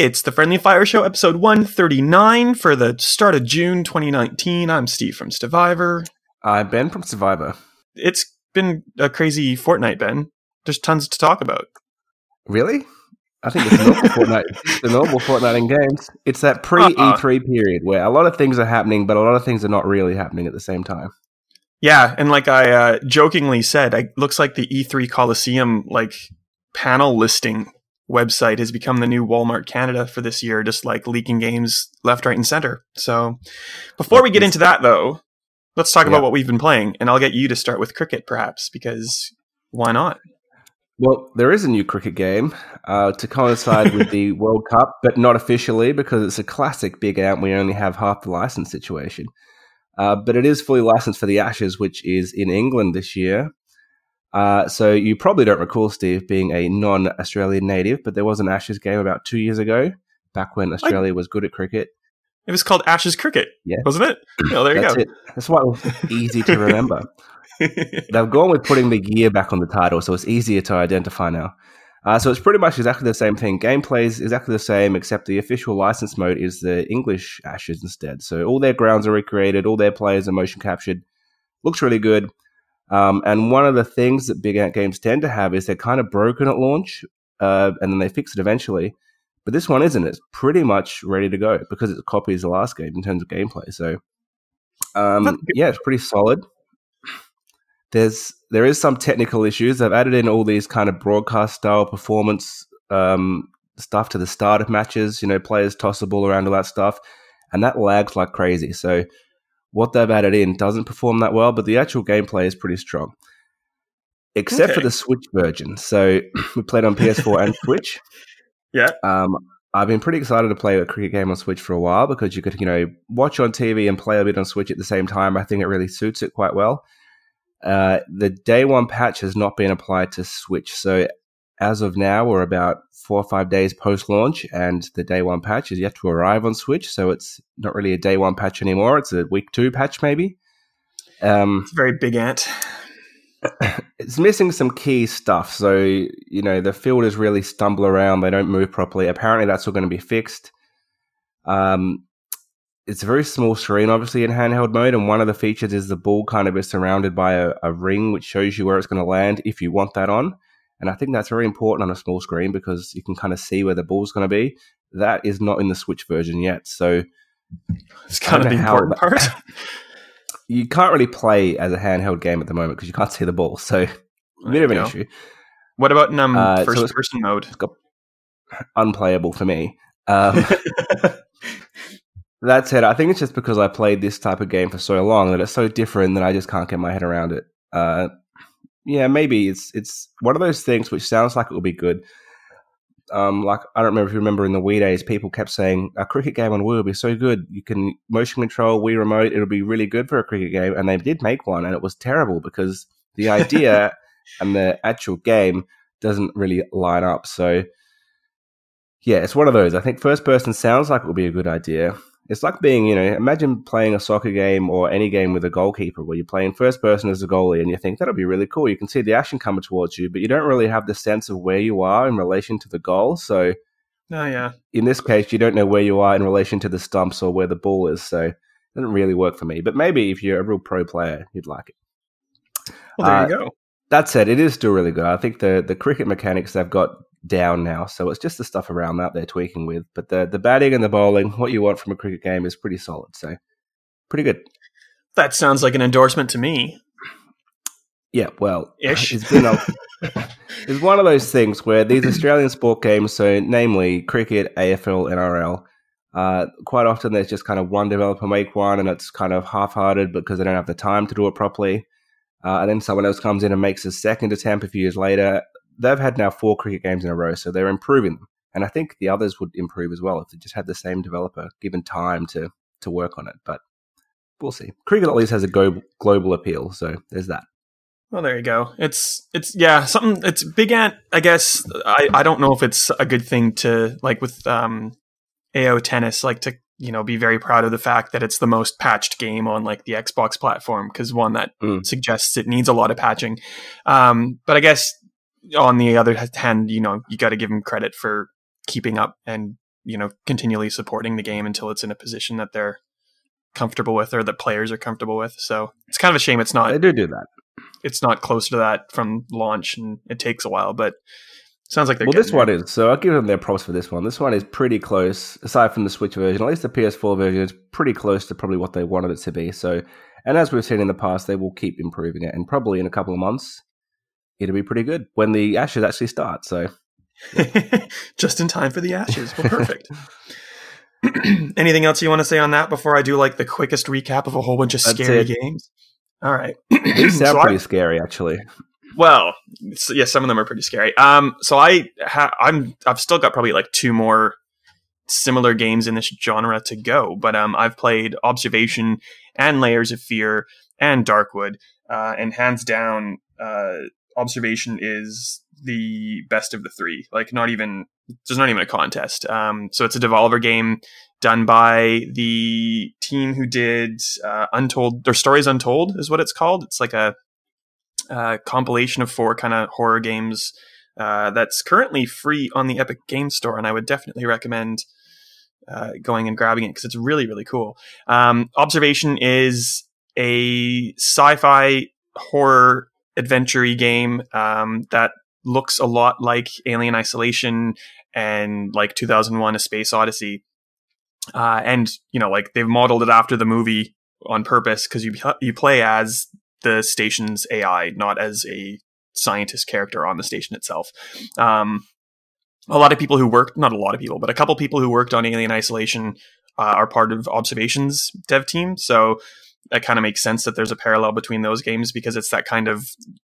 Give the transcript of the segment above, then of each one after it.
It's the Friendly Fire Show, episode 139 for the start of June 2019. I'm Steve from Stevivor. I'm Ben from Stevivor. It's been a crazy fortnight, Ben. There's tons to talk about. Really? I think it's the normal fortnight, the normal fortnight in games. It's that pre E3 period where a lot of things are happening, but a lot of things are not really happening at the same time. Yeah, and like I uh, jokingly said, it looks like the E3 Coliseum like panel listing website has become the new Walmart Canada for this year, just like leaking games left, right, and center. So before we get into that, though, let's talk Yeah. about what we've been playing, and I'll get you to start with cricket, perhaps, because why not? Well, there is a new cricket game uh, to coincide with the World Cup, but not officially because it's a classic Big Ant. We only have half the license situation. Uh, but it is fully licensed for the Ashes, which is in England this year. Uh, so you probably don't recall, Steve, being a non Australian native, but there was an Ashes game about two years ago, back when Australia was good at cricket. It was called Ashes Cricket, Yeah. wasn't it? Oh, there you That's go. it. That's why it was easy to remember. They've gone with putting the year back on the title, so it's easier to identify now. Uh, so it's pretty much exactly the same thing. Gameplay is exactly the same, except the official license mode is the English Ashes instead. So all their grounds are recreated, all their players are motion captured. Looks really good. Um, and one of the things that big ant games tend to have is they're kind of broken at launch, uh, and then they fix it eventually. But this one isn't. It's pretty much ready to go because it copies the last game in terms of gameplay. So, um, yeah, it's pretty solid. There's there is some technical issues. They've added in all these kind of broadcast style performance um, stuff to the start of matches. You know, players toss the ball around all that stuff, and that lags like crazy. So what they've added in doesn't perform that well, but the actual gameplay is pretty strong. Except for the Switch version. So we played on PS4 and Switch. Yeah. Um, I've been pretty excited to play a cricket game on Switch for a while because you could, you know, watch on TV and play a bit on Switch at the same time. I think it really suits it quite well. Uh, the day one patch has not been applied to Switch. So as of now, we're about four or five days post launch, and the day one patch is yet to arrive on Switch. So it's not really a day one patch anymore. It's a week two patch, maybe. Um, It's a very big ant. it's missing some key stuff. So, you know, the fielders really stumble around, they don't move properly. Apparently, that's all going to be fixed. Um, it's a very small screen, obviously, in handheld mode. And one of the features is the ball kind of is surrounded by a, a ring which shows you where it's going to land if you want that on. And I think that's very important on a small screen because you can kind of see where the ball's going to be. That is not in the Switch version yet. So, It's kind of the know how important part. you can't really play as a handheld game at the moment because you can't see the ball. So, a bit of an go. issue. What about in um, Uh, first it's- person mode? unplayable for me. Um, that said, I think it's just because I played this type of game for so long that it's so different that I just can't get my head around it. Uh, yeah, maybe it's it's one of those things which sounds like it will be good. Um, like I don't remember if you remember in the Wii days, people kept saying a cricket game on Wii will be so good. You can motion control Wii remote; it'll be really good for a cricket game. And they did make one, and it was terrible because the idea and the actual game doesn't really line up. So yeah, it's one of those. I think first person sounds like it would be a good idea. It's like being, you know, imagine playing a soccer game or any game with a goalkeeper where you're playing first person as a goalie and you think that'll be really cool. You can see the action coming towards you, but you don't really have the sense of where you are in relation to the goal. So Oh yeah. in this case, you don't know where you are in relation to the stumps or where the ball is. So it doesn't really work for me. But maybe if you're a real pro player, you'd like it. Well, there Uh, you go. That said, it is still really good. I think the the cricket mechanics they've got down now, so it's just the stuff around that they're tweaking with. But the the batting and the bowling, what you want from a cricket game, is pretty solid. So pretty good. That sounds like an endorsement to me. Yeah, well, Ish. it's been a, it's one of those things where these Australian sport games, so namely cricket, AFL, NRL, uh, quite often there's just kind of one developer make one, and it's kind of half-hearted because they don't have the time to do it properly. Uh, and then someone else comes in and makes a second attempt a few years later. They've had now four cricket games in a row, so they're improving them. And I think the others would improve as well if they just had the same developer given time to to work on it. But we'll see. Cricket at least has a go- global appeal, so there's that. Well, there you go. It's it's yeah something. It's big ant. I guess I I don't know if it's a good thing to like with um AO tennis like to you know be very proud of the fact that it's the most patched game on like the Xbox platform because one that Mm. suggests it needs a lot of patching. Um, but I guess on the other hand, you know you got to give them credit for keeping up and you know continually supporting the game until it's in a position that they're comfortable with or that players are comfortable with. So it's kind of a shame it's not They do do that. it's not close to that from launch and it takes a while, but sounds like they're Well, this one is. So I'll give them their props for this one. This one is pretty close, aside from the Switch version. At least the PS4 version is pretty close to probably what they wanted it to be. So, and as we've seen in the past, they will keep improving it, and probably in a couple of months, it'll be pretty good when the Ashes actually start. So, just in time for the ashes. Well, perfect. Anything else you want to say on that before I do like the quickest recap of a whole bunch of That's scary it. games? All right. these sound So I- pretty scary, actually. Well, s- yeah, some of them are pretty scary. Um, so I ha- I'm I've still got probably like two more similar games in this genre to go, but um, I've played Observation and Layers of Fear and Darkwood, uh, and hands down, uh, Observation is the best of the three. Like, not even there's not even a contest. Um, so it's a Devolver game done by the team who did uh, Untold or Stories Untold is what it's called. It's like a uh, compilation of four kind of horror games uh, that's currently free on the Epic Game Store, and I would definitely recommend uh, going and grabbing it because it's really really cool. Um, Observation is a sci-fi horror adventure game um, that looks a lot like Alien Isolation and like 2001: A Space Odyssey, uh, and you know like they've modeled it after the movie on purpose because you you play as the station's AI, not as a scientist character on the station itself. Um, a lot of people who worked, not a lot of people, but a couple people who worked on Alien Isolation uh, are part of Observations dev team. So that kind of makes sense that there's a parallel between those games because it's that kind of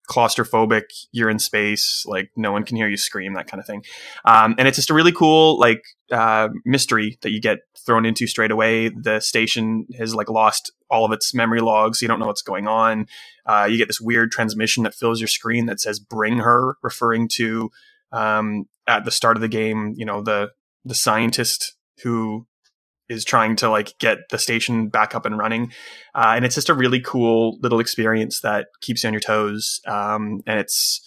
claustrophobic, you're in space, like no one can hear you scream, that kind of thing. Um, and it's just a really cool, like, uh, mystery that you get thrown into straight away. The station has like lost all of its memory logs. So you don't know what's going on. Uh, you get this weird transmission that fills your screen that says "Bring her," referring to um, at the start of the game. You know the the scientist who is trying to like get the station back up and running, uh, and it's just a really cool little experience that keeps you on your toes. Um, and it's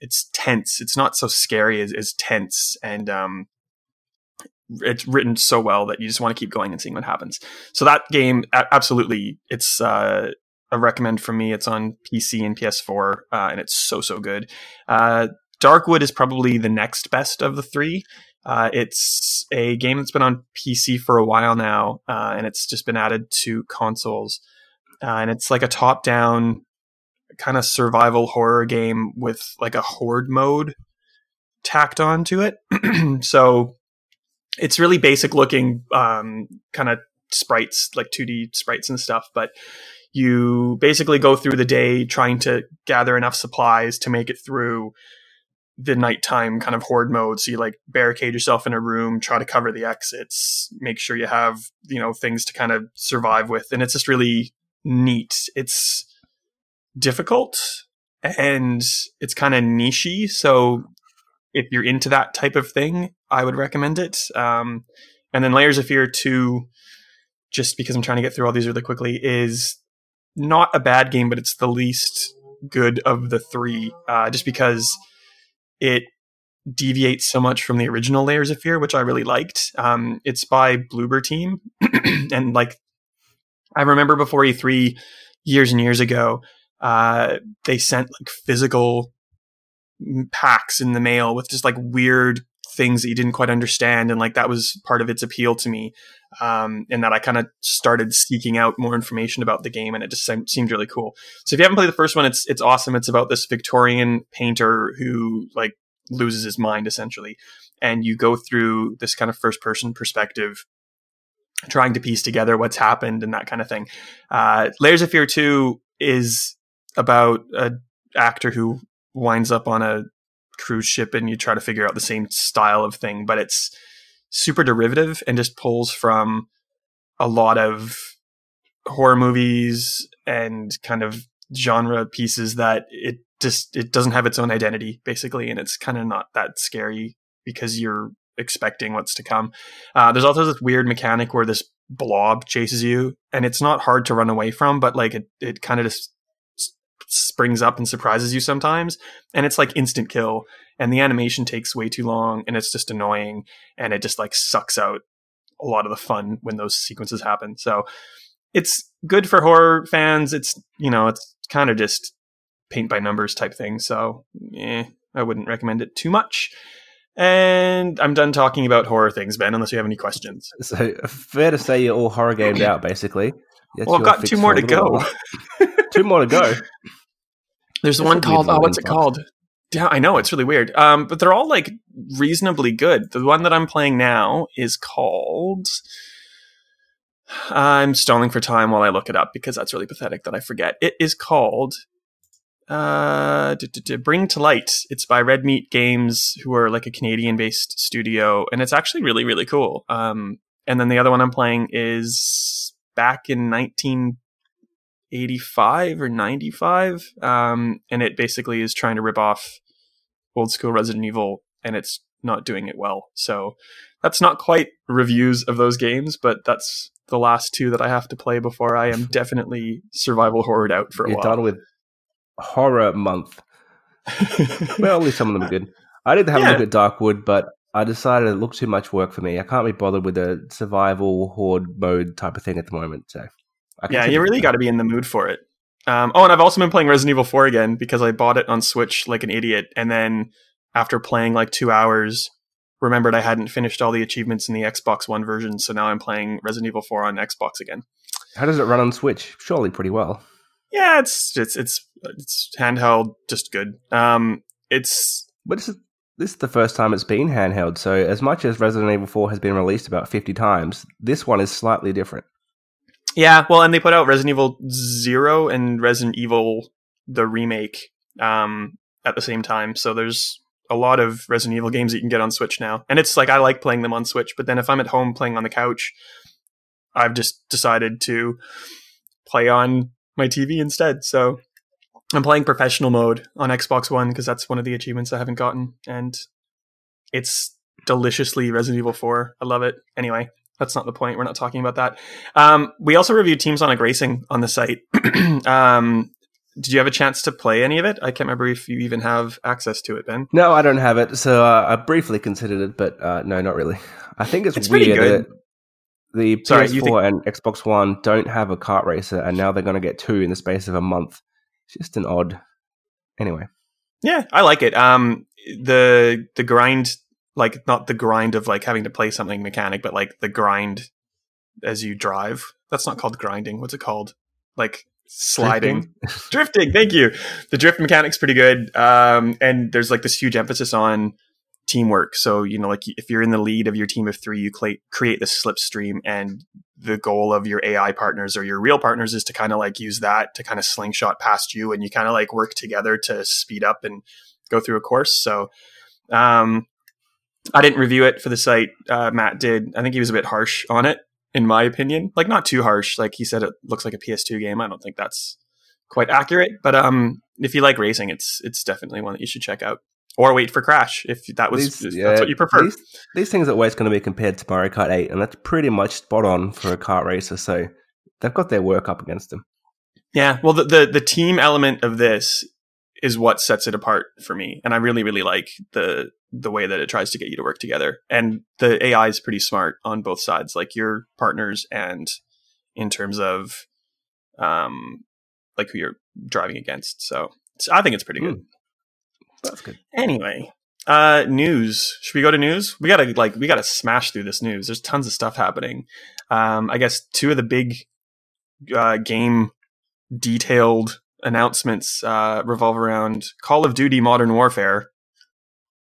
it's tense. It's not so scary as, as tense, and um, it's written so well that you just want to keep going and seeing what happens. So that game, absolutely, it's uh, a recommend from me. It's on PC and PS4, uh, and it's so so good. Uh, Darkwood is probably the next best of the three. Uh, it's a game that's been on PC for a while now, uh, and it's just been added to consoles. Uh, and it's like a top-down kind of survival horror game with like a horde mode tacked onto it. so it's really basic looking, um, kind of sprites, like 2D sprites and stuff, but you basically go through the day trying to gather enough supplies to make it through the nighttime kind of horde mode. So you like barricade yourself in a room, try to cover the exits, make sure you have, you know, things to kind of survive with. And it's just really neat. It's difficult and it's kind of nichey. So if you're into that type of thing, I would recommend it. Um, and then Layers of Fear 2, just because I'm trying to get through all these really quickly, is not a bad game, but it's the least good of the three, uh, just because it deviates so much from the original Layers of Fear, which I really liked. Um, it's by Bloober Team, and like I remember before E3 years and years ago, uh, they sent like physical packs in the mail with just like weird things that you didn't quite understand. And like that was part of its appeal to me um, and that i kind of started seeking out more information about the game and it just seemed, really cool. So if you haven't played the first one it's it's awesome. It's about this victorian painter who like loses his mind essentially and you go through this kind of first person perspective trying to piece together what's happened and that kind of thing. Uh, layers of fear 2 is about a actor who winds up on a cruise ship and you try to figure out the same style of thing, but it's super derivative and just pulls from a lot of horror movies and kind of genre pieces that it just it doesn't have its own identity basically and it's kind of not that scary because you're expecting what's to come. Uh, there's also this weird mechanic where this blob chases you and it's not hard to run away from but like it, it kind of just springs up and surprises you sometimes, and it's like instant kill, and the animation takes way too long, and it's just annoying, and it just like sucks out a lot of the fun when those sequences happen. So it's good for horror fans. It's you know it's kind of just paint by numbers type thing. So eh, I wouldn't recommend it too much. And I'm done talking about horror things, Ben. Unless you have any questions. So fair to say you're all horror gamed out, basically. That's well, I've got two more to go. two more to go. There's one called. Oh, what's it called? Yeah, I know it's really weird. Um, but they're all like reasonably good. The one that I'm playing now is called. I'm stalling for time while I look it up because that's really pathetic that I forget. It is called uh, Bring to Light. It's by Red Meat Games, who are like a Canadian based studio, and it's actually really, really cool. Um, and then the other one I'm playing is back in 1985 or 95. Um, and it basically is trying to rip off old school Resident Evil, and it's not doing it well. So that's not quite reviews of those games, but that's the last two that I have to play before I am definitely survival horrored out for a You're while. done with horror month. well, at least some of them are good. I did have yeah. a look at Darkwood, but I decided it looked too much work for me. I can't be bothered with a survival horde mode type of thing at the moment. So, yeah, you really got to be in the mood for it. Um, oh, and I've also been playing Resident Evil 4 again because I bought it on Switch like an idiot, and then after playing like two hours, remembered I hadn't finished all the achievements in the Xbox One version, so now I'm playing Resident Evil 4 on Xbox again. How does it run on Switch? Surely pretty well. Yeah, it's it's it's it's handheld, just good. Um, it's but this is this is the first time it's been handheld. So as much as Resident Evil 4 has been released about 50 times, this one is slightly different. Yeah, well, and they put out Resident Evil Zero and Resident Evil the remake um, at the same time. So there's a lot of Resident Evil games that you can get on Switch now. And it's like I like playing them on Switch, but then if I'm at home playing on the couch, I've just decided to play on my TV instead. So I'm playing professional mode on Xbox One because that's one of the achievements I haven't gotten, and it's deliciously Resident Evil 4. I love it. Anyway, that's not the point. We're not talking about that. Um, we also reviewed Team Sonic Racing on the site. um, did you have a chance to play any of it? I can't remember if you even have access to it, Ben. No, I don't have it. So uh, I briefly considered it, but uh, no, not really. I think it's, it's weird that the Sorry, PS4 think- and Xbox One don't have a kart racer, and now they're going to get two in the space of a month. It's just an odd. Anyway. Yeah, I like it. Um, the the grind, like not the grind of like having to play something mechanic, but like the grind as you drive. That's not called grinding. What's it called? Like sliding, drifting. drifting. Thank you. The drift mechanic's pretty good. Um, and there's like this huge emphasis on teamwork. So you know, like if you're in the lead of your team of three, you cl- create this slipstream, and the goal of your AI partners or your real partners is to kind of like use that to kind of slingshot past you, and you kind of like work together to speed up and go through a course. So. Um, I didn't review it for the site. Uh, Matt did. I think he was a bit harsh on it in my opinion. Like not too harsh. Like he said, it looks like a PS2 game. I don't think that's quite accurate. But um, if you like racing, it's it's definitely one that you should check out. Or wait for Crash if that was these, yeah, that's what you prefer. These, these things are always going to be compared to Mario Kart 8, and that's pretty much spot on for a kart racer. So they've got their work up against them. Yeah, well, the, the, the team element of this is what sets it apart for me, and I really really like the the way that it tries to get you to work together. And the AI is pretty smart on both sides, like your partners and in terms of um like who you're driving against. So I think it's pretty good. Mm. That's good. Anyway, uh news. Should we go to news? We gotta like we gotta smash through this news. There's tons of stuff happening. Um I guess two of the big uh game detailed announcements uh revolve around Call of Duty Modern Warfare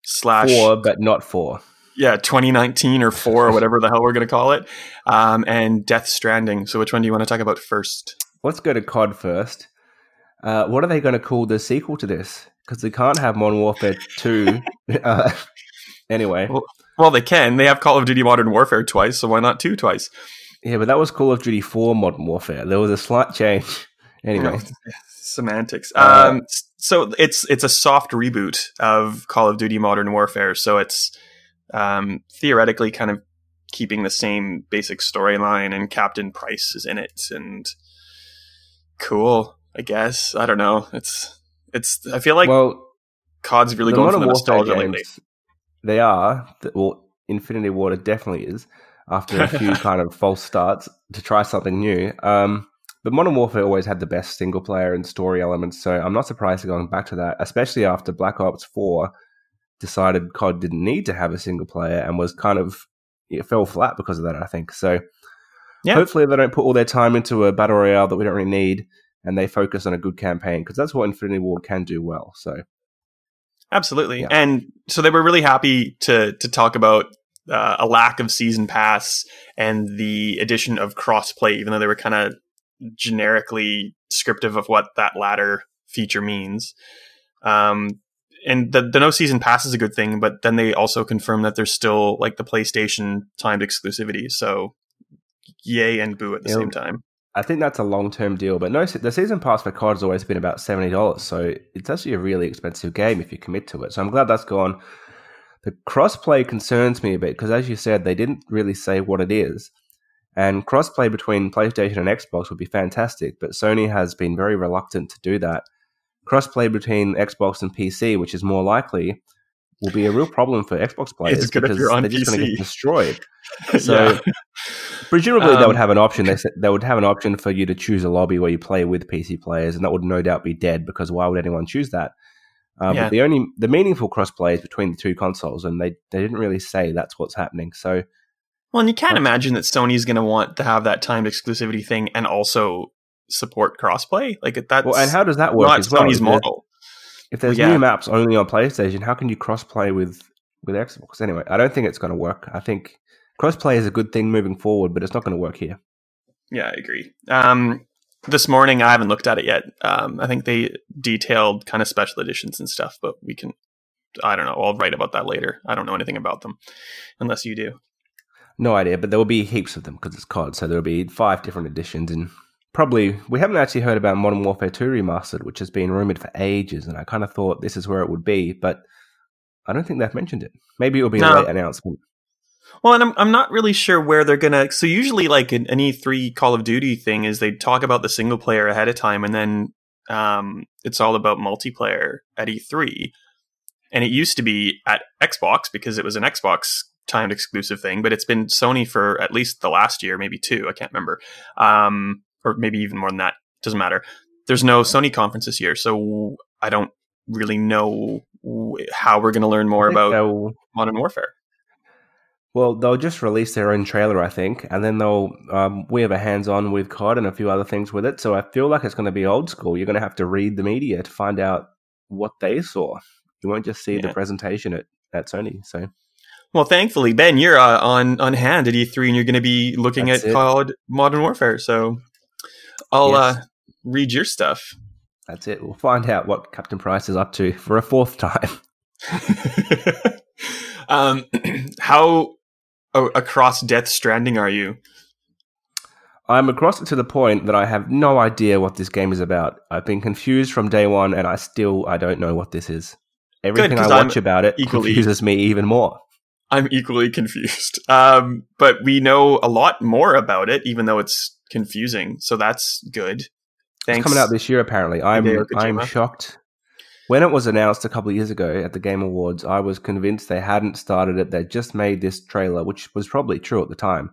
slash four, but not four. Yeah, 2019 or four or whatever the hell we're going to call it, um, and Death Stranding. So, which one do you want to talk about first? Let's go to COD first. Uh, what are they going to call the sequel to this? Because they can't have Modern Warfare 2. uh, anyway. Well, well, they can. They have Call of Duty Modern Warfare twice, so why not two twice? Yeah, but that was Call of Duty 4 Modern Warfare. There was a slight change. Anyway. Semantics. Uh, um, so it's it's a soft reboot of Call of Duty Modern Warfare. So it's um, theoretically kind of keeping the same basic storyline, and Captain Price is in it, and cool. I guess I don't know. It's it's. I feel like well, COD's really going for the nostalgia lately. they are. Well, Infinity Ward definitely is. After a few kind of false starts to try something new, um, but Modern Warfare always had the best single player and story elements. So I'm not surprised going back to that, especially after Black Ops Four decided COD didn't need to have a single player and was kind of it fell flat because of that. I think so. Yeah. Hopefully, they don't put all their time into a battle royale that we don't really need, and they focus on a good campaign because that's what Infinity Ward can do well. So Absolutely. Yeah. And so they were really happy to to talk about uh, a lack of season pass and the addition of crossplay, even though they were kind of generically descriptive of what that latter feature means. Um, and the, the no season pass is a good thing, but then they also confirm that there's still like the PlayStation timed exclusivity. So yay and boo at the Yeah. same time. I think that's a long term deal. But no, the season pass for COD has always been about seventy dollars, so it's actually a really expensive game if you commit to it. So I'm glad that's gone. The crossplay concerns me a bit because, as you said, they didn't really say what it is. And crossplay between PlayStation and Xbox would be fantastic, but Sony has been very reluctant to do that. Crossplay between Xbox and PC, which is more likely, will be a real problem for Xbox players because they're just going to get destroyed. So Yeah. presumably they Um, would have an option. They they would have an option for you to choose a lobby where you play with PC players, and that would no doubt be dead because why would anyone choose that? Um, Yeah. But the only the meaningful crossplay is between the two consoles, and they they didn't really say that's what's happening. So Well, and you can't imagine that Sony's going to want to have that timed exclusivity thing and also support crossplay. Like that's well, and how does that work not well? Sony's model. If there's yeah. new maps only on PlayStation, how can you crossplay with with Xbox? Anyway, I don't think it's going to work. I think crossplay is a good thing moving forward, but it's not going to work here. Yeah, I agree. Um, this morning, I haven't looked at it yet. Um, I think they detailed kind of special editions and stuff, but we can. I don't know. I'll write about that later. I don't know anything about them, unless you do. No idea, but there will be heaps of them because it's COD. So there will be five different editions, and probably we haven't actually heard about Modern Warfare 2 Remastered, which has been rumored for ages. And I kind of thought this is where it would be, but I don't think they've mentioned it. Maybe it'll be No. a late announcement. Well, and I'm I'm not really sure where they're gonna. So usually, like an, an E3 Call of Duty thing, is they talk about the single player ahead of time, and then um, it's all about multiplayer at E3. And it used to be at Xbox because it was an Xbox timed exclusive thing, but it's been Sony for at least the last year, maybe two. I can't remember, um, or maybe even more than that. Doesn't matter. There's no Sony conference this year, so I don't really know how we're going to learn more about they'll- Modern Warfare. Well, they'll just release their own trailer, I think, and then they'll um, we have a hands-on with COD and a few other things with it. So I feel like it's going to be old school. You're going to have to read the media to find out what they saw. You won't just see the presentation at, at Sony. So Well, thankfully, Ben, you're uh, on on hand at E3, and you're going to be looking That's at it. COD Modern Warfare. So I'll Yes. uh, read your stuff. that's it. We'll find out what Captain Price is up to for a fourth time. um, how oh, across Death Stranding are you? I'm across it to the point that I have no idea what this game is about. I've been confused from day one, and I still I don't know what this is. Everything I 'cause I'm watch about it equally- confuses me even more. I'm equally confused. Um, but we know a lot more about it, even though it's confusing. So that's good. Thanks. It's coming out this year, apparently. I'm I'm shocked. When it was announced a couple of years ago at the Game Awards, I was convinced they hadn't started it. They just made this trailer, which was probably true at the time.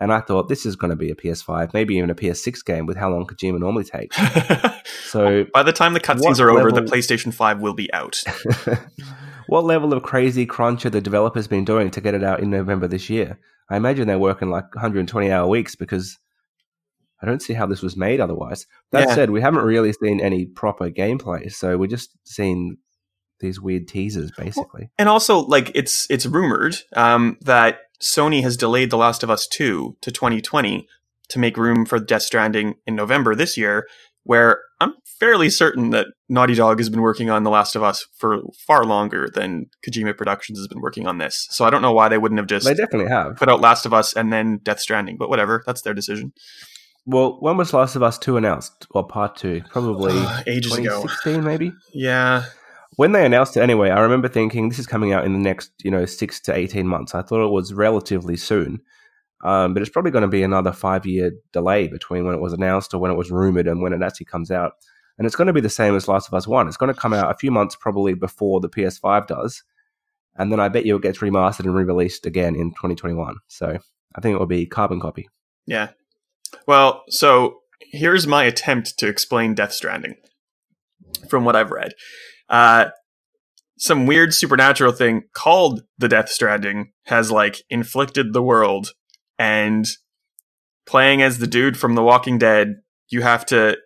And I thought this is going to be a PS5, maybe even a PS6 game with how long Kojima normally takes. So, By the time the cutscenes are over, the PlayStation 5 will be out. what level of crazy crunch are the developers been doing to get it out in November this year? I imagine they're working like 120 hour weeks because I don't see how this was made otherwise. That Yeah. said, we haven't really seen any proper gameplay, so we're just seeing these weird teasers basically. and also like it's it's rumored um, that Sony has delayed The Last of Us 2 to 2020 to make room for Death Stranding in November this year, where I'm fairly certain that Naughty Dog has been working on The Last of Us for far longer than Kojima Productions has been working on this. So I don't know why they wouldn't have just They definitely have. put out Last of Us and then Death Stranding, but whatever, that's their decision. Well, when was Last of Us 2 announced? Well, part 2, probably uh, Ages ago. 2016 maybe? Yeah. When they announced it anyway, I remember thinking this is coming out in the next, you know, 6 to 18 months. I thought it was relatively soon. Um, but it's probably going to be another five year delay between when it was announced or when it was rumored and when it actually comes out. and it's going to be the same as Last of Us One. It's going to come out a few months probably before the PS5 does, and then I bet you it gets remastered and re-released again in 2021. So I think it will be carbon copy. Yeah. Well, so here's my attempt to explain Death Stranding from what I've read. Uh, some weird supernatural thing called the Death Stranding has like inflicted the world, and playing as the dude from The Walking Dead, you have to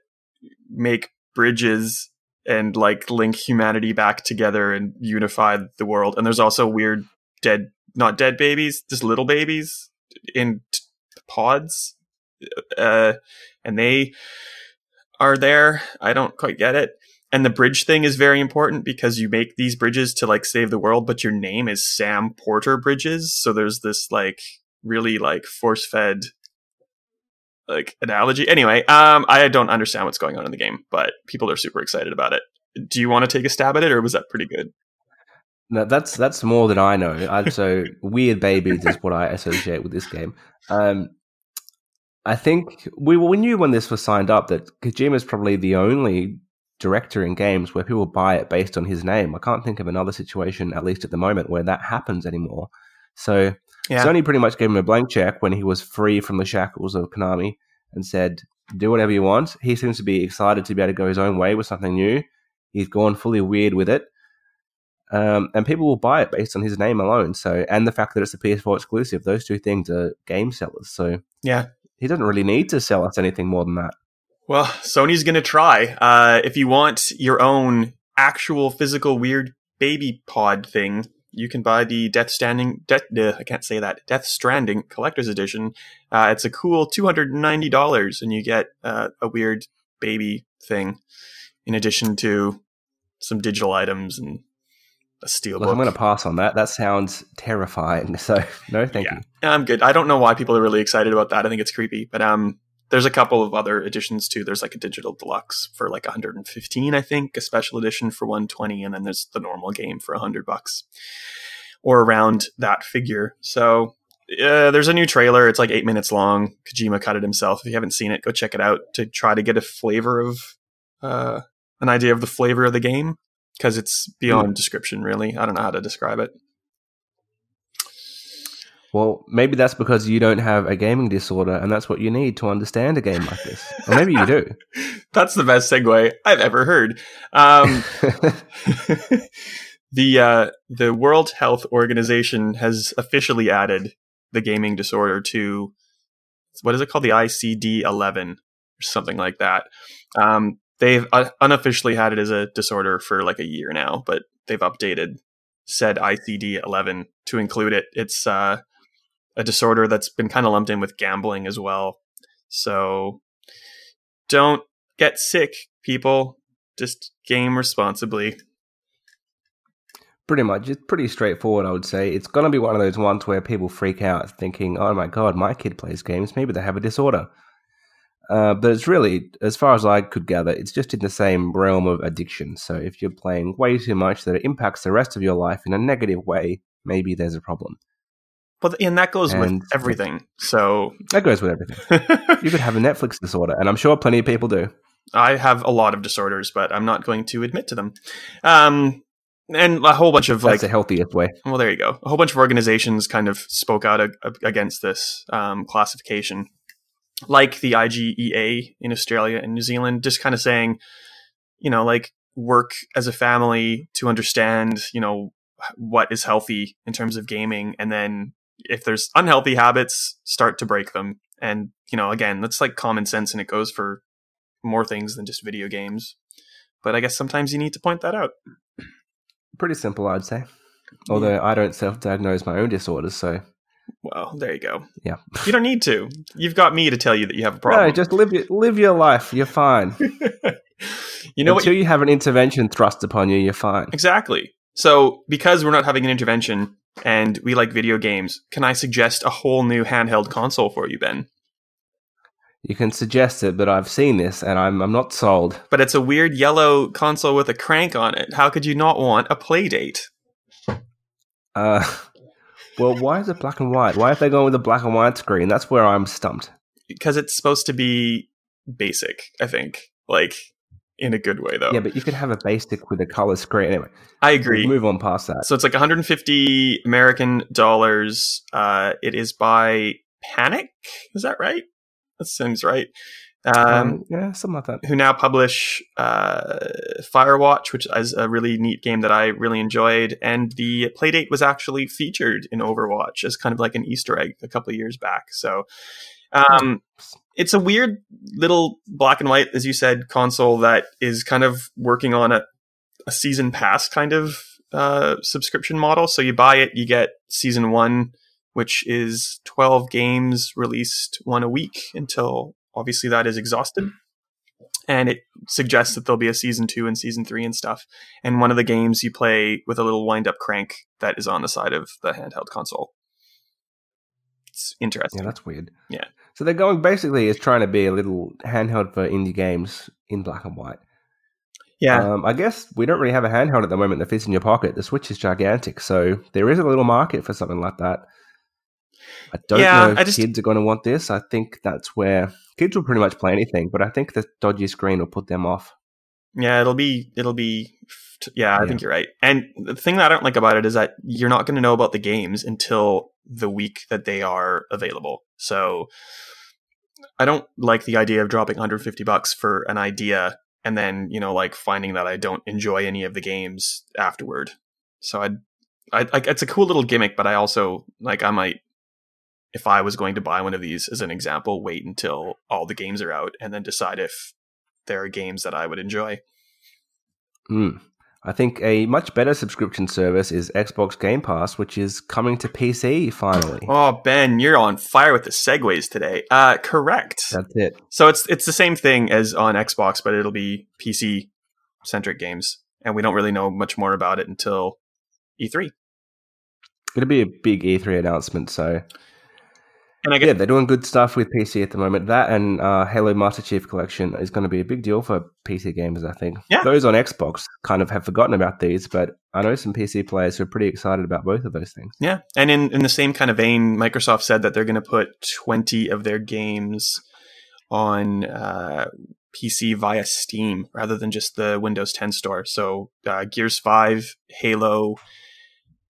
make bridges and like link humanity back together and unify the world. And there's also weird dead, not dead babies, just little babies in t- pods, uh, and they are there. I don't quite get it. And the bridge thing is very important because you make these bridges to like save the world, but your name is Sam Porter Bridges. So there's this like really like force fed like analogy. Anyway, um, I don't understand what's going on in the game, but people are super excited about it. Do you want to take a stab at it, or was that pretty good? No, that's that's more than I know. I, so weird babies is what I associate with this game. Um, I think we we knew when this was signed up that Kojima is probably the only director in games where people buy it based on his name. I can't think of another situation, at least at the moment, where that happens anymore. So yeah. Sony pretty much gave him a blank check when he was free from the shackles of Konami and said, "Do whatever you want." He seems to be excited to be able to go his own way with something new. He's gone fully weird with it, um, and people will buy it based on his name alone. So, and the fact that it's a PS4 exclusive, those two things are game sellers. So, yeah, he doesn't really need to sell us anything more than that. Well, Sony's going to try. Uh, if you want your own actual physical weird baby pod thing, you can buy the Death Standing. Death, uh, I can't say that. Death Stranding Collector's Edition. Uh, it's a cool two hundred and ninety dollars, and you get uh, a weird baby thing, in addition to some digital items and a steel Look, I'm going to pass on that. That sounds terrifying. So no, thank yeah. you. I'm good. I don't know why people are really excited about that. I think it's creepy, but um, there's a couple of other editions too. There's like a digital deluxe for like 115, I think, a special edition for 120, and then there's the normal game for 100 bucks or around that figure. So uh, there's a new trailer. It's like eight minutes long. Kojima cut it himself. If you haven't seen it, go check it out to try to get a flavor of uh, an idea of the flavor of the game because it's beyond mm. description. Really, I don't know how to describe it. Well, maybe that's because you don't have a gaming disorder, and that's what you need to understand a game like this. Or maybe you do. that's the best segue I've ever heard. Um, the uh, the World Health Organization has officially added the gaming disorder to what is it called? The ICD 11 or something like that. Um, they've uh, unofficially had it as a disorder for like a year now, but they've updated said ICD 11 to include it. It's uh, a disorder that's been kind of lumped in with gambling as well. So don't get sick, people. Just game responsibly. Pretty much. It's pretty straightforward, I would say. It's going to be one of those ones where people freak out thinking, oh my god, my kid plays games. Maybe they have a disorder. Uh, but it's really, as far as I could gather, it's just in the same realm of addiction. So if you're playing way too much that it impacts the rest of your life in a negative way, maybe there's a problem. But and that goes and with everything. So that goes with everything. you could have a Netflix disorder, and I'm sure plenty of people do. I have a lot of disorders, but I'm not going to admit to them. Um, and a whole bunch of like That's the healthiest way. Well, there you go. A whole bunch of organizations kind of spoke out a, a, against this um, classification, like the IGEA in Australia and New Zealand, just kind of saying, you know, like work as a family to understand, you know, what is healthy in terms of gaming, and then if there's unhealthy habits, start to break them. And, you know, again, that's like common sense and it goes for more things than just video games. But I guess sometimes you need to point that out. Pretty simple, I'd say. Although yeah. I don't self diagnose my own disorders, so. Well, there you go. Yeah. You don't need to. You've got me to tell you that you have a problem. No, just live your, live your life. You're fine. you know Until what? you have an intervention thrust upon you, you're fine. Exactly. So, because we're not having an intervention, and we like video games, can I suggest a whole new handheld console for you, Ben? You can suggest it, but I've seen this and I'm I'm not sold. But it's a weird yellow console with a crank on it. How could you not want a play date? Uh well, why is it black and white? Why have they gone with a black and white screen? That's where I'm stumped. Because it's supposed to be basic, I think. Like in a good way though. Yeah, but you could have a basic with a color screen. Anyway, I agree. move on past that. So it's like 150 American dollars. Uh, it is by Panic. Is that right? That seems right. Um, Um, yeah, something like that. who now publish uh, Firewatch, which is a really neat game that I really enjoyed. And the playdate was actually featured in Overwatch as kind of like an Easter egg a couple of years back. So um, it's a weird little black and white, as you said, console that is kind of working on a, a season pass kind of uh, subscription model. So you buy it, you get season one, which is 12 games released one a week until obviously that is exhausted. And it suggests that there'll be a season two and season three and stuff. And one of the games you play with a little wind up crank that is on the side of the handheld console. It's interesting. Yeah, that's weird. Yeah. So they're going basically is trying to be a little handheld for indie games in black and white. yeah. Um, I guess we don't really have a handheld at the moment that fits in your pocket. The Switch is gigantic, so there is a little market for something like that. I don't Yeah, know if just- kids are going to want this. I think that's where kids will pretty much play anything, but I think the dodgy screen will put them off. Yeah, it'll be it'll be yeah, I Yeah. think you're right. And the thing that I don't like about it is that you're not going to know about the games until the week that they are available. So I don't like the idea of dropping 150 bucks for an idea and then, you know, like finding that I don't enjoy any of the games afterward. So I'd I like it's a cool little gimmick, but I also like I might if I was going to buy one of these as an example, wait until all the games are out and then decide if there are games that I would enjoy. Hmm. I think a much better subscription service is Xbox Game Pass, which is coming to PC finally. Oh, Ben, you're on fire with the segues today. Uh, correct. That's it. So it's it's the same thing as on Xbox, but it'll be PC centric games, and we don't really know much more about it until E E3. It'll be a big E3 announcement, so And I yeah, guess they're doing good stuff with PC at the moment. That and uh, Halo Master Chief Collection is going to be a big deal for PC gamers. I think. Yeah. Those on Xbox kind of have forgotten about these, but I know some PC players who are pretty excited about both of those things. yeah, and in in the same kind of vein, Microsoft said that they're going to put 20 of their games on uh, PC via Steam rather than just the Windows 10 store. So uh, Gears 5, Halo,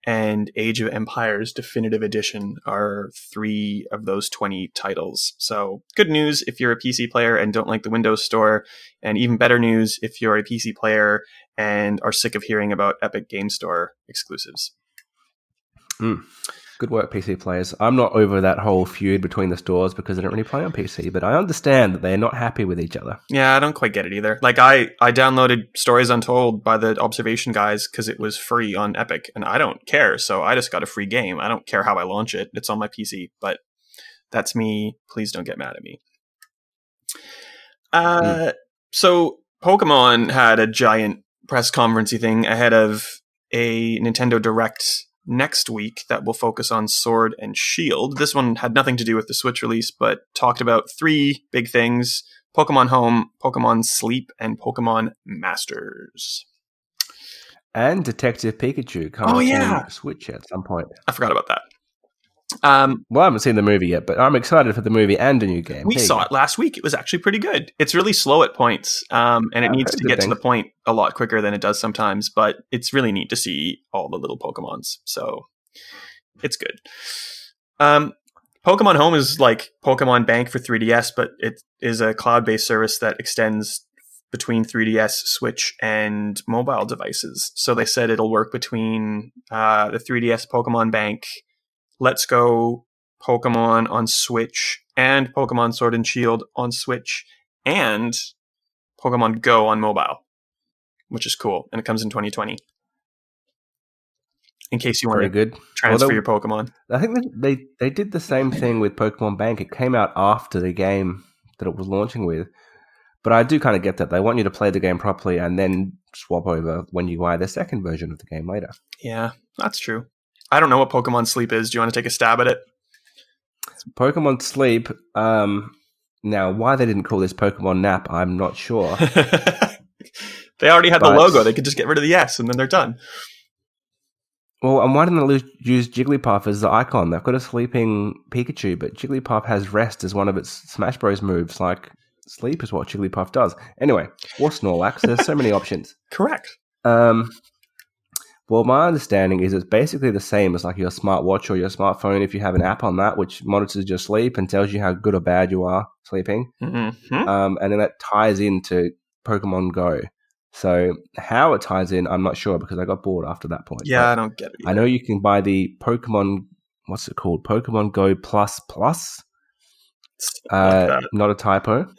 and Age of Empires Definitive Edition are three of those 20 titles. So, good news if you're a PC player and don't like the Windows Store, and even better news if you're a PC player and are sick of hearing about Epic Game Store exclusives. Hmm. Good work, PC players. I'm not over that whole feud between the stores because I don't really play on PC, but I understand that they're not happy with each other. Yeah, I don't quite get it either. Like I, I downloaded Stories Untold by the Observation guys because it was free on Epic, and I don't care. So I just got a free game. I don't care how I launch it. It's on my PC, but that's me. Please don't get mad at me. Uh, so Pokemon had a giant press conferencey thing ahead of a Nintendo Direct next week that will focus on Sword and Shield. This one had nothing to do with the Switch release, but talked about three big things Pokemon Home, Pokemon Sleep, and Pokemon Masters. And Detective Pikachu coming Oh, yeah. to Switch at some point. I forgot about that. Um, Well, I haven't seen the movie yet, but I'm excited for the movie and a new game. we There saw it last week. It was actually pretty good. It's really slow at points, um, and it I've needs to get to the point a lot quicker than it does sometimes. But it's really neat to see all the little Pokemons. So it's good. Um, Pokemon Home is like Pokemon Bank for 3DS, but it is a cloud-based service that extends between 3DS, Switch, and mobile devices. So they said it'll work between uh, the 3DS Pokemon Bank, Let's Go Pokemon on Switch, and Pokemon Sword and Shield on Switch, and Pokemon Go on mobile, which is cool. And it comes in 2020. In case you want Very to good. transfer Although- your Pokemon. I think they they did the same thing with Pokemon Bank. It came out after the game that it was launching with. But I do kind of get that they want you to play the game properly and then swap over when you buy the second version of the game later. Yeah, that's true. I don't know what Pokemon Sleep is. Do you want to take a stab at it? Pokemon Sleep. Um, now, why they didn't call this Pokemon Nap, I'm not sure. they already had the logo. They could just get rid of the S and then they're done. well, and why didn't they use Jigglypuff as the icon? They've got a sleeping Pikachu, but Jigglypuff has rest as one of its Smash Bros moves. Like, sleep is what Jigglypuff does. Anyway, or Snorlax. There's so many options. Correct. Um, well, my understanding is it's basically the same as like your smartwatch or your smartphone. If you have an app on that which monitors your sleep and tells you how good or bad you are sleeping, Mm-hmm. um, and then that ties into Pokemon Go. So how it ties in, I'm not sure because I got bored after that point. Yeah, But I don't get it. I know you can buy the Pokemon. What's it called? Pokemon Go Plus Plus. Uh, not a typo.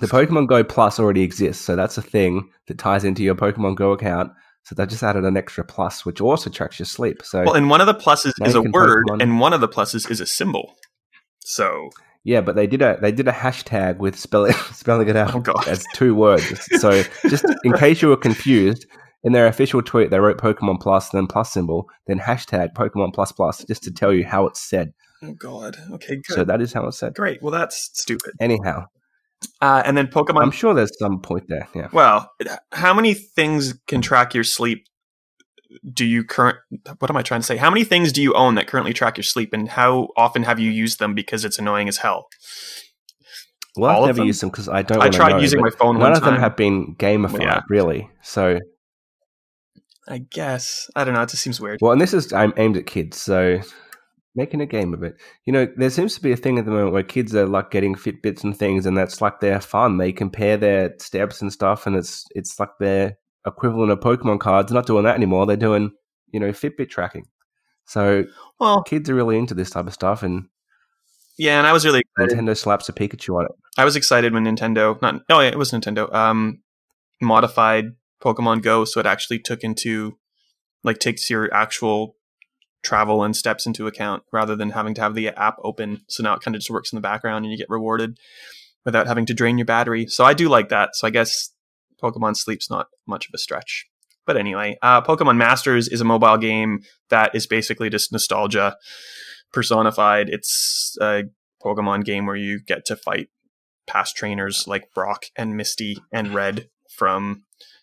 The Pokemon Go Plus already exists, so that's a thing that ties into your Pokemon Go account. So they just added an extra plus, which also tracks your sleep. So well, and one of the pluses is a word, and one of the pluses is a symbol. So, yeah, but they did a they did a hashtag with spelling spelling it out Oh, as two words. So just in case you were confused, in their official tweet they wrote Pokemon Plus, then plus symbol, then hashtag Pokemon Plus Plus, just to tell you how it's said. oh god. Okay, good. So that is how it's said. Great. Well, that's stupid. Anyhow, Uh, and then Pokemon. I'm sure there's some point there. Yeah. well, how many things can track your sleep? Do you current? What am I trying to say? How many things do you own that currently track your sleep, and how often have you used them because it's annoying as hell? Well, All I've never them? used them because I don't. I tried know, using my phone None one of them have been gamified, Yeah. really. So, I guess I don't know. It just seems weird. well, and this is I'm aimed at kids, so making a game of it. You know, there seems to be a thing at the moment where kids are like getting Fitbits and things, and that's like their fun. They compare their steps and stuff, and it's it's like their equivalent of Pokemon cards. They're not doing that anymore. They're doing you know Fitbit tracking. So Well, kids are really into this type of stuff, and yeah, and I was really excited. Nintendo slaps a Pikachu on it. I was excited when Nintendo, not oh yeah, it was Nintendo, um, modified Pokemon Go so it actually took into, like, takes your actual travel and steps into account rather than having to have the app open. So now it kind of just works in the background and you get rewarded without having to drain your battery. So I do like that. So I guess Pokemon Sleep's not much of a stretch. But anyway, uh, Pokemon Masters is a mobile game that is basically just nostalgia personified. It's a Pokemon game where you get to fight past trainers like Brock and Misty and Red from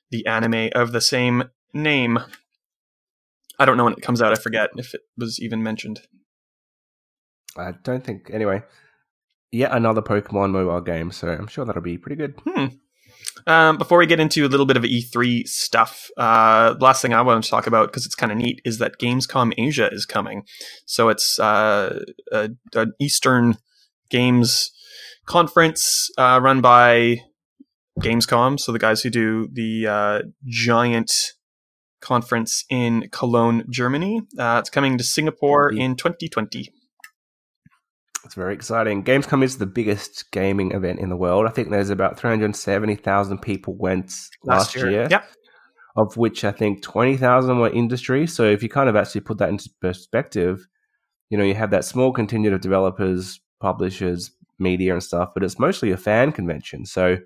the anime of the same name. I don't know when it comes out. I forget if it was even mentioned. I don't think anyway. Yet another Pokemon mobile game, so I'm sure that'll be pretty good. Hmm. Um, before we get into a little bit of E3 stuff, uh, last thing I want to talk about because it's kind of neat is that Gamescom Asia is coming. So it's uh, a, an Eastern Games conference uh, run by Gamescom. So the guys who do the uh, giant conference in Cologne, Germany. Uh, it's coming to Singapore in 2020. It's very exciting. Gamescom is the biggest gaming event in the world. I think there's about 370,000 people went last, year, Yep. of which I think 20,000 were industry. So if you kind of actually put that into perspective, you know, you have that small contingent of developers, publishers, media and stuff, but it's mostly a fan convention. So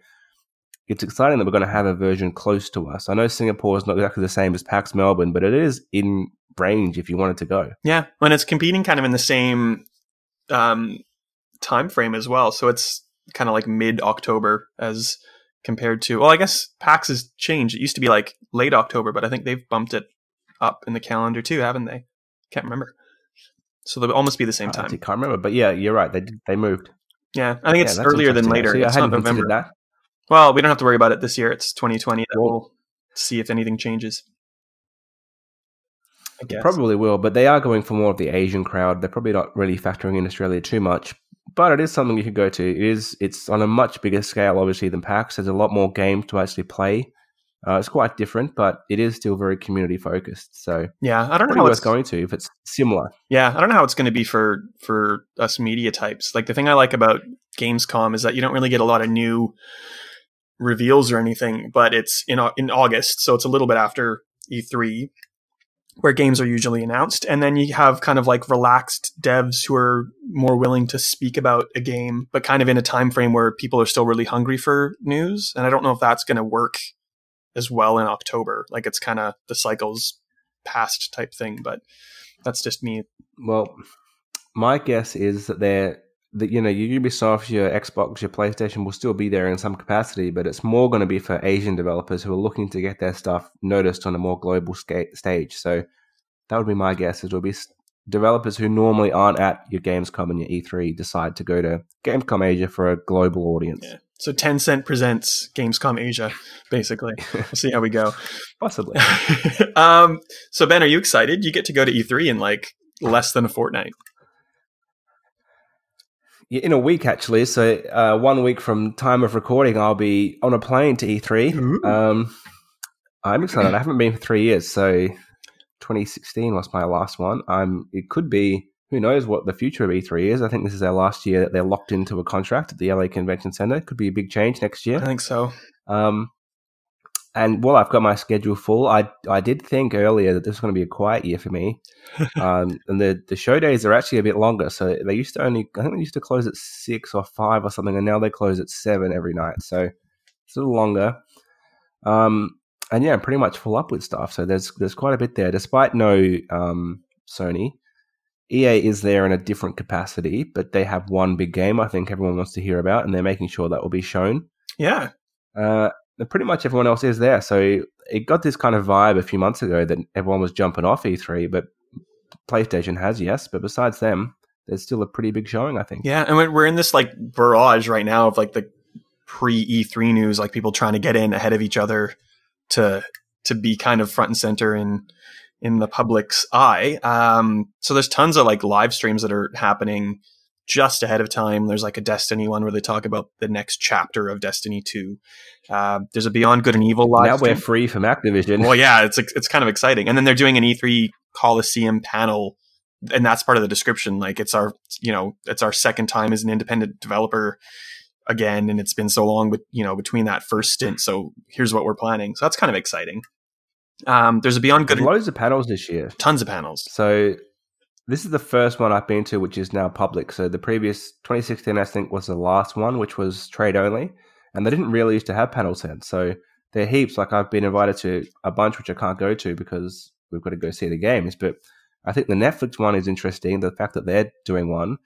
it's exciting that we're going to have a version close to us. I know Singapore is not exactly the same as PAX Melbourne, but it is in range if you wanted to go. Yeah, and it's competing kind of in the same um, time frame as well. So it's kind of like mid October as compared to. Well, I guess PAX has changed. It used to be like late October, but I think they've bumped it up in the calendar too, haven't they? Can't remember. So they'll almost be the same I time. can't remember, but yeah, you're right. They did, they moved. Yeah, I think it's Yeah, that's earlier than later. I It's not hadn't November. that. Well, we don't have to worry about it this year. It's 2020 that we'll see if anything changes. I guess. Probably will, but they are going for more of the Asian crowd. They're probably not really factoring in Australia too much, but it is something you could go to. It is it's on a much bigger scale, obviously, than PAX. There's a lot more games to actually play. Uh, it's quite different, but it is still very community focused. So Yeah, I don't know how worth it's going to if it's similar. Yeah, I don't know how it's going to be for for us media types. Like the thing I like about Gamescom is that you don't really get a lot of new reveals or anything, but it's in in August, so it's a little bit after E3 where games are usually announced and then you have kind of like relaxed devs who are more willing to speak about a game but kind of in a time frame where people are still really hungry for news and I don't know if that's going to work as well in October. Like it's kind of the cycles past type thing, but that's just me Well, my guess is that they're that you know your Ubisoft, your Xbox, your PlayStation will still be there in some capacity, but it's more going to be for Asian developers who are looking to get their stuff noticed on a more global sca- stage. So that would be my guess. Is it'll be developers who normally aren't at your Gamescom and your E3 decide to go to Gamescom Asia for a global audience. Yeah. So Tencent presents Gamescom Asia, basically. we'll see how we go. Possibly. um, so Ben, are you excited? You get to go to E3 in like less than a fortnight. Yeah, in a week actually. So uh, one week from time of recording, I'll be on a plane to E3. Um, I'm excited. I haven't been for three years, so 2016 was my last one. I'm. It could be. Who knows what the future of E3 is? I think this is their last year that they're locked into a contract at the LA Convention Center. Could be a big change next year. I think so. Um, and well, I've got my schedule full. I I did think earlier that this was going to be a quiet year for me, um, and the the show days are actually a bit longer. So they used to only I think they used to close at six or five or something, and now they close at seven every night. So it's a little longer. Um, and yeah, I'm pretty much full up with stuff. So there's there's quite a bit there, despite no um, Sony. EA is there in a different capacity, but they have one big game I think everyone wants to hear about, and they're making sure that will be shown. Yeah. Uh, pretty much everyone else is there. So it got this kind of vibe a few months ago that everyone was jumping off E3, but PlayStation has, yes. But besides them, there's still a pretty big showing, I think. Yeah, and we're in this like barrage right now of like the pre E3 news, like people trying to get in ahead of each other to to be kind of front and center in in the public's eye. Um, so there's tons of like live streams that are happening just ahead of time. There's like a Destiny one where they talk about the next chapter of Destiny 2. Uh, there's a Beyond Good and Evil live Now we're free from Activision. Well, yeah, it's it's kind of exciting. And then they're doing an E3 Coliseum panel, and that's part of the description. Like it's our, you know, it's our second time as an independent developer again, and it's been so long, but you know, between that first stint. So here's what we're planning. So that's kind of exciting. Um, there's a Beyond Good, There's loads of panels this year. tons of panels. So this is the first one I've been to, which is now public. So the previous 2016, I think, was the last one, which was trade only, and they didn't really used to have panels then. So there are heaps. Like I've been invited to a bunch, which I can't go to because we've got to go see the games. But I think the Netflix one is interesting. The fact that they're doing one.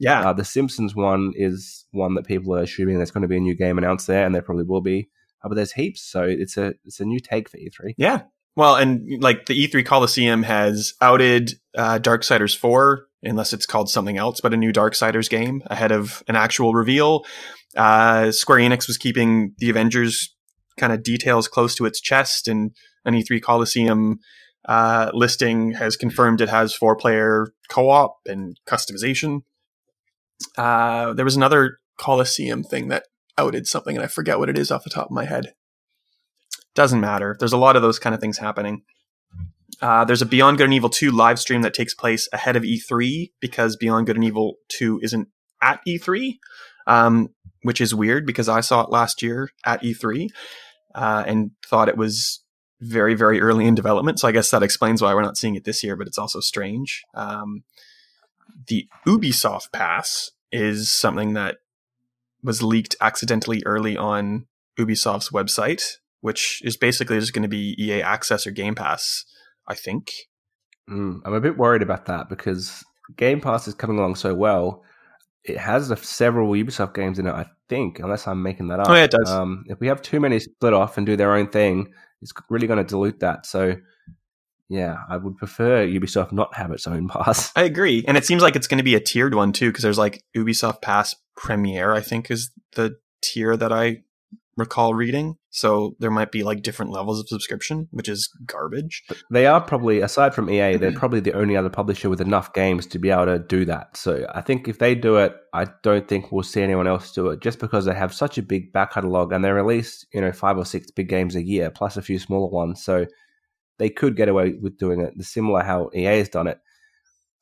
Yeah, Uh, the Simpsons one is one that people are assuming there's going to be a new game announced there, and there probably will be. Uh, but there's heaps, so it's a it's a new take for E E3. Yeah. Well, and like the E3 Coliseum has outed uh, Darksiders 4, unless it's called something else, but a new Darksiders game ahead of an actual reveal. Uh, Square Enix was keeping the Avengers kind of details close to its chest, and an E3 Coliseum uh, listing has confirmed it has four player co op and customization. Uh, there was another Coliseum thing that outed something, and I forget what it is off the top of my head doesn't matter. There's a lot of those kind of things happening. Uh, there's a Beyond Good and Evil 2 live stream that takes place ahead of E3 because Beyond Good and Evil 2 isn't at E3, um, which is weird because I saw it last year at E3 uh, and thought it was very, very early in development. So I guess that explains why we're not seeing it this year, but it's also strange. Um, the Ubisoft Pass is something that was leaked accidentally early on Ubisoft's website which is basically just going to be EA Access or Game Pass, I think. Mm, I'm a bit worried about that because Game Pass is coming along so well. It has several Ubisoft games in it, I think, unless I'm making that up. Oh, yeah, it does. Um, if we have too many split off and do their own thing, it's really going to dilute that. So, yeah, I would prefer Ubisoft not have its own pass. I agree. And it seems like it's going to be a tiered one too, because there's like Ubisoft Pass Premiere, I think is the tier that I recall reading. So there might be like different levels of subscription, which is garbage. They are probably, aside from EA, they're mm-hmm. probably the only other publisher with enough games to be able to do that. So I think if they do it, I don't think we'll see anyone else do it just because they have such a big back catalog and they release, you know, five or six big games a year plus a few smaller ones. So they could get away with doing it, similar how EA has done it.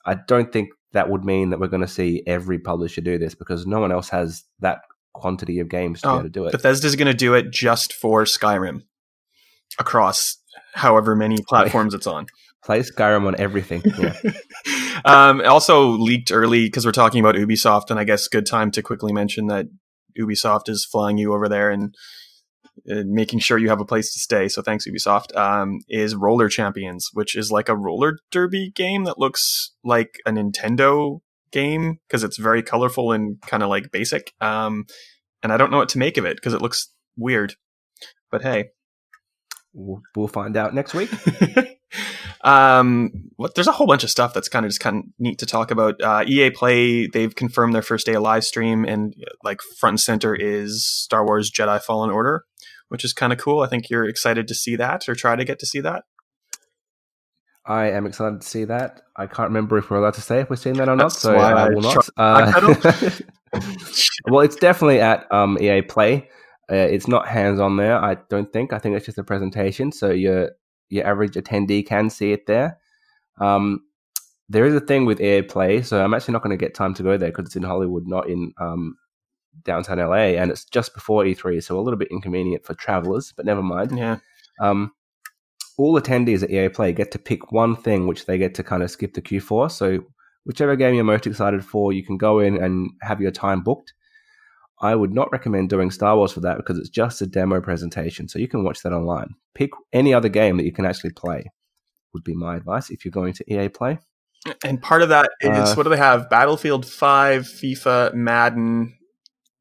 I don't think that would mean that we're going to see every publisher do this because no one else has that quantity of games to Oh, be able to do it. Bethesda's going to do it just for Skyrim across however many platforms it's on. Play Skyrim on everything. Yeah. um, also leaked early because we're talking about Ubisoft, and I guess good time to quickly mention that Ubisoft is flying you over there and uh, making sure you have a place to stay. So thanks, Ubisoft. Um, is Roller Champions, which is like a roller derby game that looks like a Nintendo game because it's very colorful and kind of like basic. Um, and I don't know what to make of it because it looks weird. But hey, we'll, we'll find out next week. Um, what, there's a whole bunch of stuff that's kind of just kind of neat to talk about. Uh, EA Play, they've confirmed their first day of live stream, and like front and center is Star Wars Jedi Fallen Order, which is kind of cool. I think you're excited to see that or try to get to see that. I am excited to see that. I can't remember if we're allowed to say if we're seeing that or not, That's so I will not. Uh, well, it's definitely at um, EA Play. Uh, it's not hands on there. I don't think. I think it's just a presentation, so your your average attendee can see it there. Um, there is a thing with EA Play, so I'm actually not going to get time to go there because it's in Hollywood, not in um, downtown LA, and it's just before E3, so a little bit inconvenient for travelers. But never mind. Yeah. Um, all attendees at EA Play get to pick one thing which they get to kind of skip the queue for. So whichever game you're most excited for, you can go in and have your time booked. I would not recommend doing Star Wars for that because it's just a demo presentation. So you can watch that online. Pick any other game that you can actually play. Would be my advice if you're going to EA Play. And part of that is Uh, what do they have? Battlefield 5, FIFA, Madden,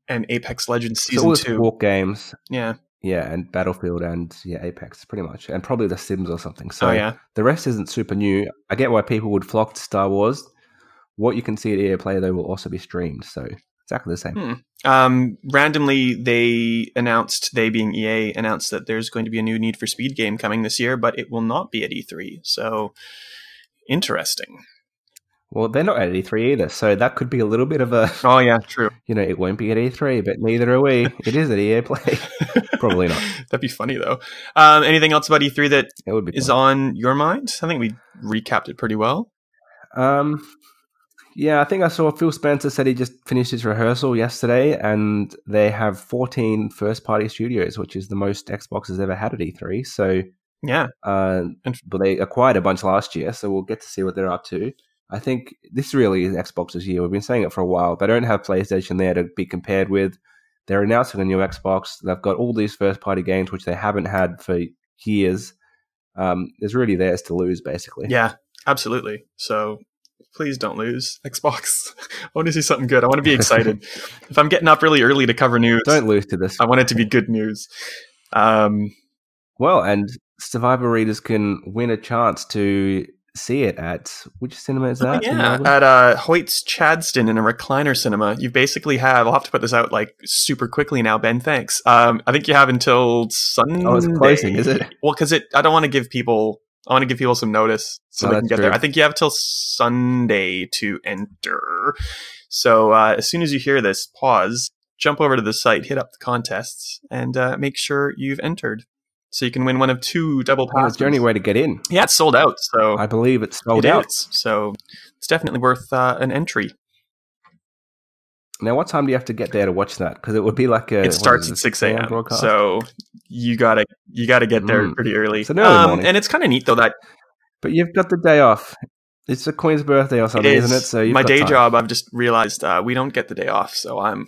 and Apex Legends So Season all the 2. walk games, Yeah. Yeah, and Battlefield and yeah, Apex, pretty much, and probably the Sims or something. So oh, yeah. The rest isn't super new. I get why people would flock to Star Wars. What you can see at EA Play, though, will also be streamed. So exactly the same. Hmm. Um, randomly, they announced, they being EA, announced that there's going to be a new Need for Speed game coming this year, but it will not be at E3. So, interesting. Well, they're not at E3 either. So that could be a little bit of a, Oh, yeah, true. you know, it won't be at E3, but neither are we. It is at EA Play. Probably not. That'd be funny, though. Um, anything else about E3 that It would be. is fun. on your mind? I think we recapped it pretty well. Um, yeah, I think I saw Phil Spencer said he just finished his rehearsal yesterday, and they have 14 first party studios, which is the most Xbox has ever had at E3. So, Yeah. uh, but they acquired a bunch last year, so we'll get to see what they're up to. I think this really is Xbox's year. We've been saying it for a while. They don't have PlayStation there to be compared with. They're announcing a new Xbox. They've got all these first party games which they haven't had for years. Um, there's really theirs to lose, basically. Yeah, absolutely. So please don't lose Xbox. I want to see something good. I want to be excited. if I'm getting up really early to cover news, Don't lose to this. I want it to be good news. Um, Well, and Stevivor readers can win a chance to see it at which cinema is oh, that? in yeah, at uh, Hoyt's Chadstone in a recliner cinema, you basically have. I'll have to put this out like super quickly now, Ben. Thanks. Um, I think you have until Sunday. Oh, it's closing, is it? Well, because it. I don't want to give people. I want to give people some notice so Oh, they can that's get there. I think you have till Sunday to enter. So uh, as soon as you hear this, pause, jump over to the site, hit up the contests, and uh, make sure you've entered, so you can win one of two double Oh, passes. it's the only way to get in. Yeah, it's sold out. So I believe it's sold it out. is. So it's definitely worth uh, an entry. Now, what time do you have to get there to watch that? Because it would be like a. it starts at six a.m. broadcast. So you gotta you gotta get there Mm. pretty early. It's an early um, morning. and it's kind of neat though that but you've got the day off. It's the Queen's birthday or something, is isn't it? So my day time. job. I've just realized uh, we don't get the day off, so I'm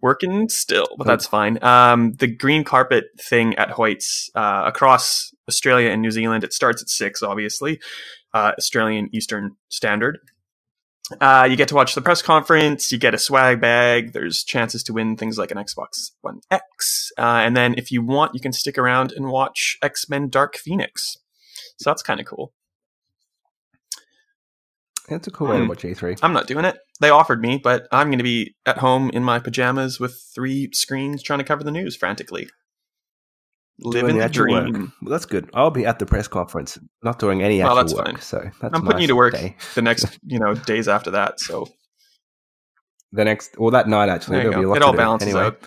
working still, but that's fine. Um, the green carpet thing at Hoyt's uh, across Australia and New Zealand. It starts at six, obviously, uh, Australian Eastern Standard. Uh, you get to watch the press conference. You get a swag bag. There's chances to win things like an Xbox One X. Uh, and then if you want, you can stick around and watch X Men Dark Phoenix. So that's kind of cool. It's a cool way to Hmm. watch E3. I'm not doing it. They offered me, but I'm going to be at home in my pajamas with three screens trying to cover the news frantically. Living Doing the work. dream. Well, that's good. I'll be at the press conference, not doing any actual Well, that's work. fine. So that's I'm putting you to work day. the next, you know, days after that. So The next, or that night actually, there there'll be a go. lot It all balances anyway. out.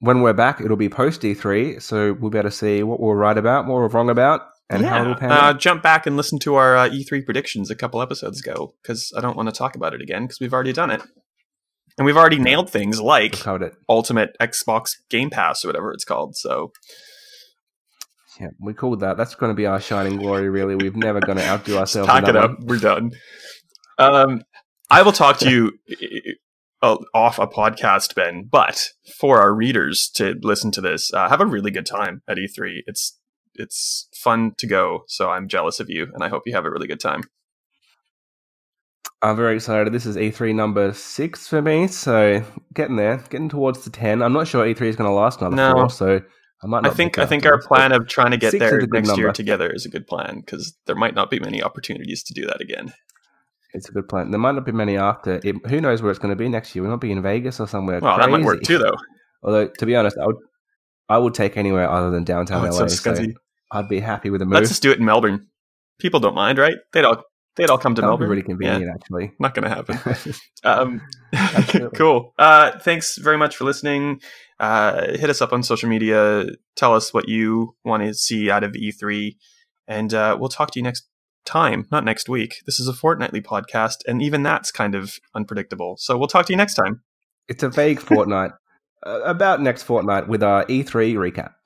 when we're back, it'll be post E3, so we'll be able to see what we're right about, what we're wrong about, and how it'll pan uh, out. jump back and listen to our uh, E3 predictions a couple episodes ago because I don't want to talk about it again because we've already done it. And we've already nailed things like. Ultimate Xbox Game Pass or whatever it's called. So Yeah, we called that. That's going to be our shining glory. Really, we've never going to outdo ourselves. pack it up. one. We're done. Um, I will talk to you uh, off a podcast, Ben. But for our readers to listen to this, uh, have a really good time at E3. It's it's fun to go. So I'm jealous of you, and I hope you have a really good time. I'm very excited. This is E3 number six for me, so getting there, getting towards the ten. I'm not sure E3 is going to last another No. four, so I might. I think I think our plan of trying to get there next year number. together is a good plan because there might not be many opportunities to do that again. It's a good plan. There might not be many after. It, who knows where it's going to be next year? We might be in Vegas or somewhere. Well, that might work too, though. Although, to be honest, I would I would take anywhere other than downtown Oh, LA. so so. I'd be happy with a move. Let's just do it in Melbourne. People don't mind, right? They'd all they'd all come to that Melbourne. really Yeah, convenient, actually. not going to happen. Um, cool. Uh, thanks very much for listening. Uh, hit us up on social media. Tell us what you want to see out of E3, and uh, we'll talk to you next time. Not next week. This is a fortnightly podcast, and even that's kind of unpredictable. So we'll talk to you next time. It's a vague fortnight. uh, about next fortnight with our E3 recap.